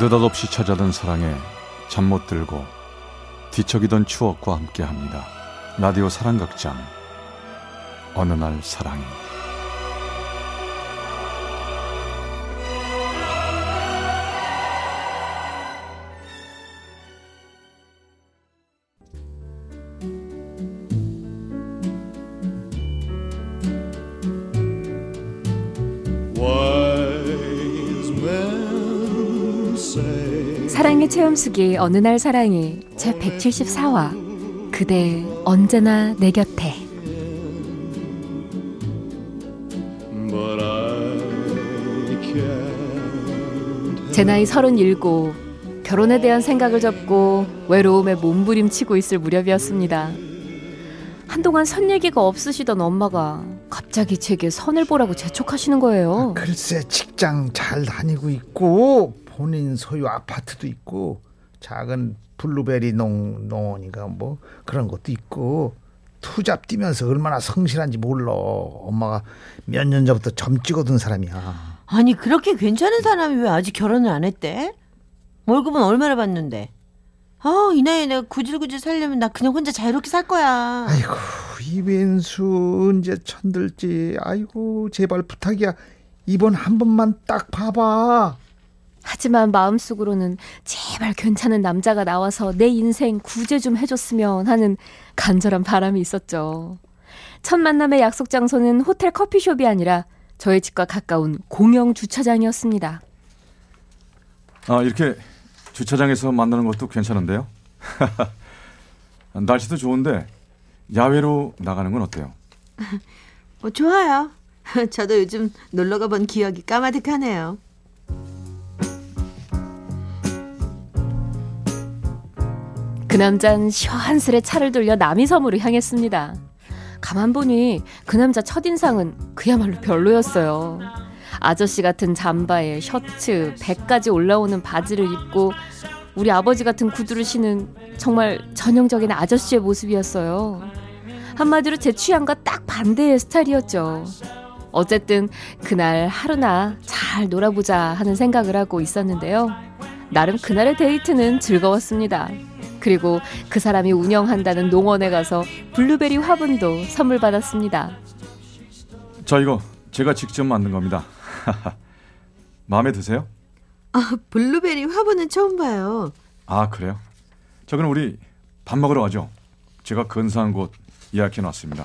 느닷없이 찾아든 사랑에 잠 못 들고 뒤척이던 추억과 함께합니다. 라디오 사랑극장 어느 날 사랑이 사랑의 체험수기 어느 날 사랑이 제 174화 그대 언제나 내 곁에 제 나이 37 결혼에 대한 생각을 접고 외로움에 몸부림치고 있을 무렵이었습니다. 한동안 선 얘기가 없으시던 엄마가 갑자기 제게 선을 보라고 재촉하시는 거예요. 아, 글쎄 직장 잘 다니고 있고 본인 소유 아파트도 있고 작은 블루베리 농, 농원인가 뭐 그런 것도 있고 투잡 뛰면서 얼마나 성실한지 몰라. 엄마가 몇 년 전부터 점 찍어둔 사람이야. 아니 그렇게 괜찮은 사람이 왜 아직 결혼을 안 했대? 월급은 얼마나 받는데? 아, 이 나이에 내가 구질구질 살려면 나 그냥 혼자 자유롭게 살 거야. 아이고 이벤수 언제 천들지. 아이고 제발 부탁이야. 이번 한 번만 딱 봐봐. 하지만 마음속으로는 제발 괜찮은 남자가 나와서 내 인생 구제 좀 해줬으면 하는 간절한 바람이 있었죠. 첫 만남의 약속 장소는 호텔 커피숍이 아니라 저희 집과 가까운 공영 주차장이었습니다. 아 이렇게 주차장에서 만나는 것도 괜찮은데요. 날씨도 좋은데 야외로 나가는 건 어때요? 어, 좋아요. 저도 요즘 놀러 가본 기억이 까마득하네요. 그 남잔 시원스레 차를 돌려 남이섬으로 향했습니다. 가만 보니 그 남자 첫인상은 그야말로 별로였어요. 아저씨 같은 잠바에 셔츠, 배까지 올라오는 바지를 입고 우리 아버지 같은 구두를 신은 정말 전형적인 아저씨의 모습이었어요. 한마디로 제 취향과 딱 반대의 스타일이었죠. 어쨌든 그날 하루나 잘 놀아보자 하는 생각을 하고 있었는데요. 나름 그날의 데이트는 즐거웠습니다. 그리고 그 사람이 운영한다는 농원에 가서 블루베리 화분도 선물 받았습니다. 저 이거 제가 직접 만든 겁니다. 마음에 드세요? 아, 블루베리 화분은 처음 봐요. 아 그래요? 저 그럼 우리 밥 먹으러 가죠. 제가 근사한 곳 예약해 놨습니다.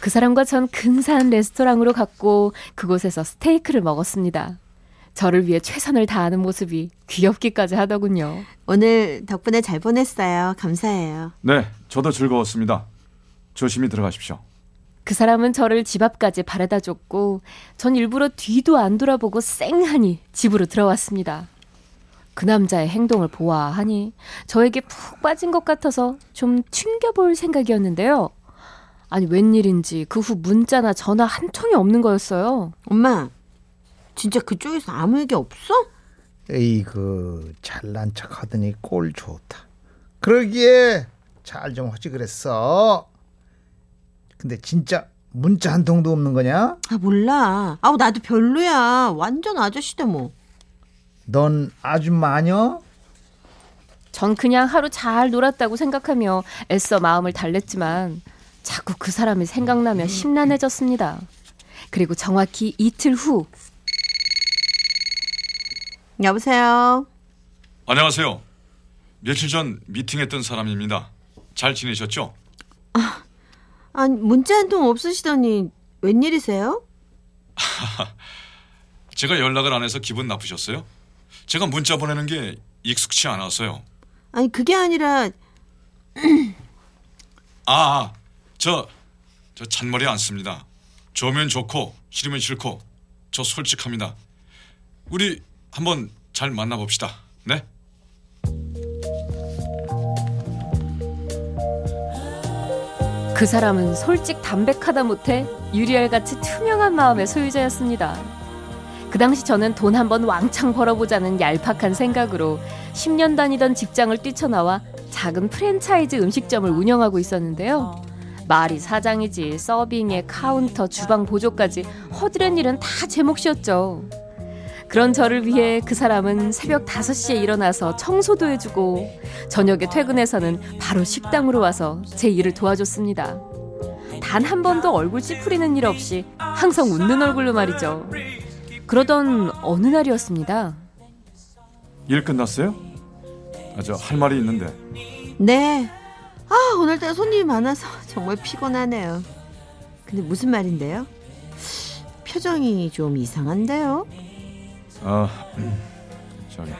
그 사람과 전 근사한 레스토랑으로 갔고 그곳에서 스테이크를 먹었습니다. 저를 위해 최선을 다하는 모습이 귀엽기까지 하더군요. 오늘 덕분에 잘 보냈어요. 감사해요. 네, 저도 즐거웠습니다. 조심히 들어가십시오. 그 사람은 저를 집 앞까지 바래다 줬고 전 일부러 뒤도 안 돌아보고 쌩하니 집으로 들어왔습니다. 그 남자의 행동을 보아하니 저에게 푹 빠진 것 같아서 좀 튕겨볼 생각이었는데요. 아니 웬일인지 그 후 문자나 전화 한 통이 없는 거였어요. 엄마, 진짜 그쪽에서 아무 얘기 없어? 에이 그 잘난 척 하더니 꼴 좋다. 그러기에 잘 좀 하지 그랬어. 근데 진짜 문자 한 통도 없는 거냐? 아 몰라. 아우 나도 별로야. 완전 아저씨다 뭐. 넌 아주 마녀? 전 그냥 하루 잘 놀았다고 생각하며 애써 마음을 달랬지만 자꾸 그 사람이 생각나며 심란해졌습니다. 그리고 정확히 이틀 후 여보세요. 안녕하세요. 며칠 전 미팅했던 사람입니다. 잘 지내셨죠? 아니 문자 한 통 없으시더니 웬일이세요? 제가 연락을 안 해서 기분 나쁘셨어요? 제가 문자 보내는 게 익숙치 않아서요. 아니 그게 아니라 아, 아, 저, 저 잔머리 안 씁니다. 좋으면 좋고 싫으면 싫고 저 솔직합니다. 우리 한번 잘 만나봅시다. 네? 그 사람은 솔직 담백하다 못해 유리알같이 투명한 마음의 소유자였습니다. 그 당시 저는 돈 한번 왕창 벌어보자는 얄팍한 생각으로 10년 다니던 직장을 뛰쳐나와 작은 프랜차이즈 음식점을 운영하고 있었는데요. 말이 사장이지 서빙에 카운터, 주방 보조까지 허드렛 일은 다 제 몫이었죠. 그런 저를 위해 그 사람은 새벽 5시에 일어나서 청소도 해주고 저녁에 퇴근해서는 바로 식당으로 와서 제 일을 도와줬습니다. 단 한 번도 얼굴 찌푸리는 일 없이 항상 웃는 얼굴로 말이죠. 그러던 어느 날이었습니다. 일 끝났어요? 아, 저 할 말이 있는데. 네. 아, 오늘따라 손님이 많아서 정말 피곤하네요. 근데 무슨 말인데요? 표정이 좀 이상한데요? 아, 저기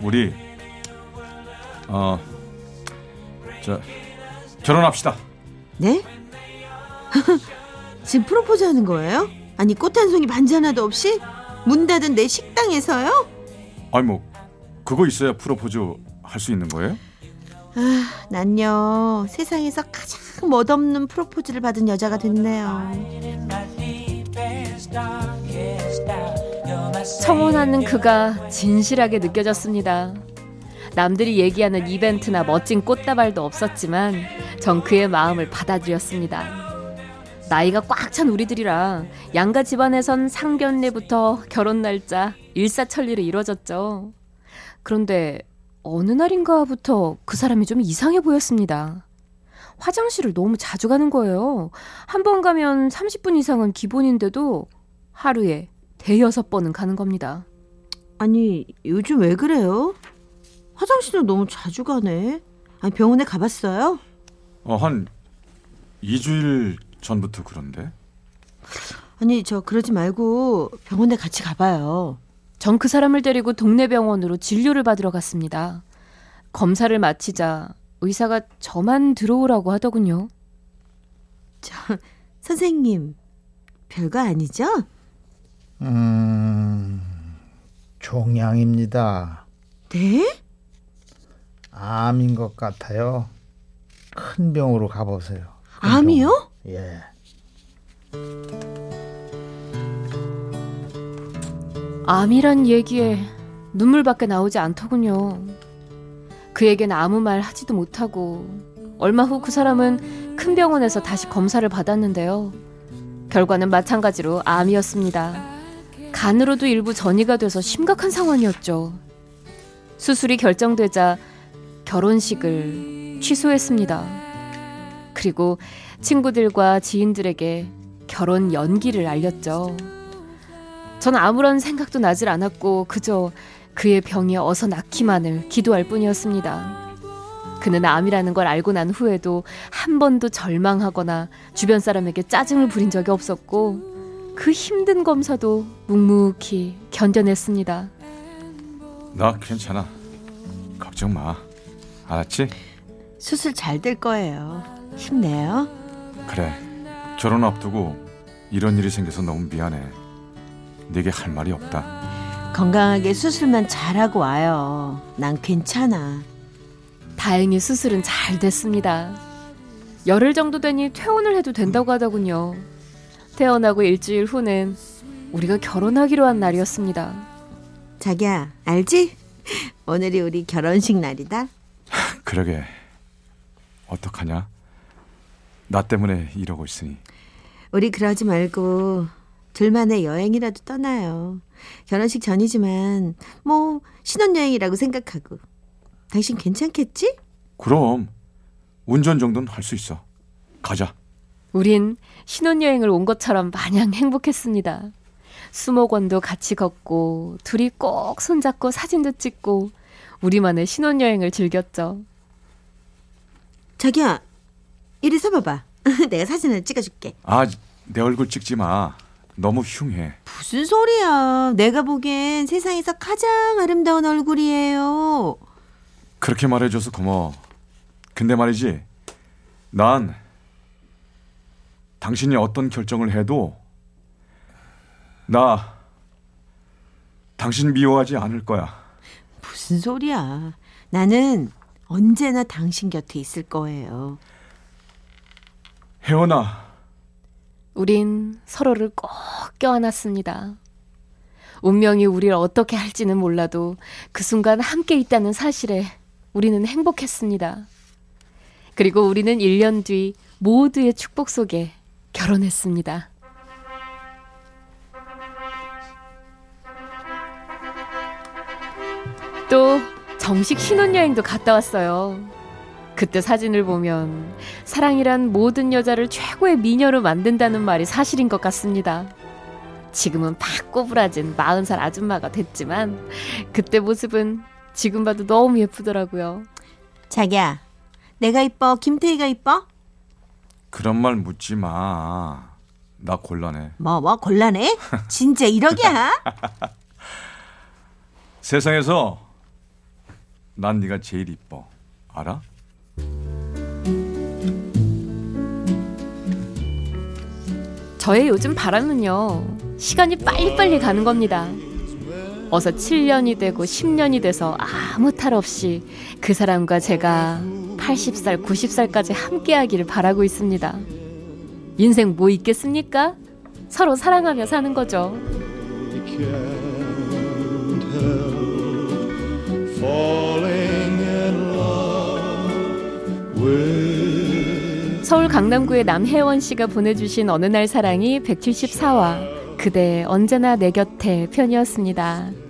우리 어, 저 결혼합시다. 네? 지금 프로포즈 하는 거예요? 아니, 꽃 한 송이 반지 하나도 없이? 문 닫은 내 식당에서요? 아니 뭐 그거 있어야 프로포즈 할 수 있는 거예요? 아, 난요, 세상에서 가장 멋없는 프로포즈를 받은 여자가 됐네요. 청혼하는 그가 진실하게 느껴졌습니다. 남들이 얘기하는 이벤트나 멋진 꽃다발도 없었지만 전 그의 마음을 받아들였습니다. 나이가 꽉 찬 우리들이라 양가 집안에선 상견례부터 결혼 날짜 일사천리로 이루어졌죠. 그런데 어느 날인가부터 그 사람이 좀 이상해 보였습니다. 화장실을 너무 자주 가는 거예요. 한 번 가면 30분 이상은 기본인데도 하루에 대여섯 번은 가는 겁니다. 아니, 요즘 왜 그래요? 화장실을 너무 자주 가네. 아니, 병원에 가봤어요? 어, 한 2주일 전부터 그런데. 아니, 저 그러지 말고 병원에 같이 가봐요. 전 그 사람을 데리고 동네 병원으로 진료를 받으러 갔습니다. 검사를 마치자 의사가 저만 들어오라고 하더군요. 저, 선생님, 별거 아니죠? 음, 종양입니다. 네? 암인 것 같아요. 큰 병으로 가보세요. 큰 암이요? 병원. 예. 암이란 얘기에 눈물밖에 나오지 않더군요. 그에겐 아무 말 하지도 못하고 얼마 후 그 사람은 큰 병원에서 다시 검사를 받았는데요. 결과는 마찬가지로 암이었습니다. 간으로도 일부 전이가 돼서 심각한 상황이었죠. 수술이 결정되자 결혼식을 취소했습니다. 그리고 친구들과 지인들에게 결혼 연기를 알렸죠. 전 아무런 생각도 나질 않았고 그저 그의 병이 어서 낫기만을 기도할 뿐이었습니다. 그는 암이라는 걸 알고 난 후에도 한 번도 절망하거나 주변 사람에게 짜증을 부린 적이 없었고 그 힘든 검사도 묵묵히 견뎌냈습니다. 나 괜찮아. 걱정 마. 알았지? 수술 잘 될 거예요. 힘내요. 그래. 결혼 앞두고 이런 일이 생겨서 너무 미안해. 내게 할 말이 없다. 건강하게 수술만 잘하고 와요. 난 괜찮아. 다행히 수술은 잘 됐습니다. 열흘 정도 되니 퇴원을 해도 된다고 하더군요. 퇴원하고 일주일 후는 우리가 결혼하기로 한 날이었습니다. 자기야, 알지? 오늘이 우리 결혼식 날이다. 그러게. 어떡하냐? 나 때문에 이러고 있으니. 우리 그러지 말고 둘만의 여행이라도 떠나요. 결혼식 전이지만 뭐 신혼여행이라고 생각하고. 당신 괜찮겠지? 그럼 운전 정도는 할 수 있어. 가자. 우린 신혼여행을 온 것처럼 마냥 행복했습니다. 수목원도 같이 걷고 둘이 꼭 손잡고 사진도 찍고 우리만의 신혼여행을 즐겼죠. 자기야, 이리 서봐봐. 내가 사진을 찍어줄게. 아, 내 얼굴 찍지 마. 너무 흉해. 무슨 소리야. 내가 보기엔 세상에서 가장 아름다운 얼굴이에요. 그렇게 말해줘서 고마워. 근데 말이지, 난 당신이 어떤 결정을 해도 나 당신 미워하지 않을 거야. 무슨 소리야. 나는 언제나 당신 곁에 있을 거예요. 혜원아, 우린 서로를 꼭 껴안았습니다. 운명이 우리를 어떻게 할지는 몰라도 그 순간 함께 있다는 사실에 우리는 행복했습니다. 그리고 우리는 1년 뒤 모두의 축복 속에 결혼했습니다. 또 정식 신혼여행도 갔다 왔어요. 그때 사진을 보면 사랑이란 모든 여자를 최고의 미녀로 만든다는 말이 사실인 것 같습니다. 지금은 팍 꼬부라진 40살 아줌마가 됐지만 그때 모습은 지금 봐도 너무 예쁘더라고요. 자기야, 내가 이뻐? 김태희가 이뻐? 그런 말 묻지 마. 나 곤란해. 뭐, 뭐, 곤란해? 진짜 이러기야? 세상에서 난 네가 제일 이뻐. 알아? 저의 요즘 바람은요. 시간이 빨리빨리 가는 겁니다. 어서 7년이 되고 10년이 돼서 아무 탈 없이 그 사람과 제가 80살, 90살까지 함께 하기를 바라고 있습니다. 인생 뭐 있겠습니까? 서로 사랑하며 사는 거죠. 서울 강남구의 남혜원 씨가 보내주신 어느 날 사랑이 174화 그대 언제나 내 곁에 편이었습니다.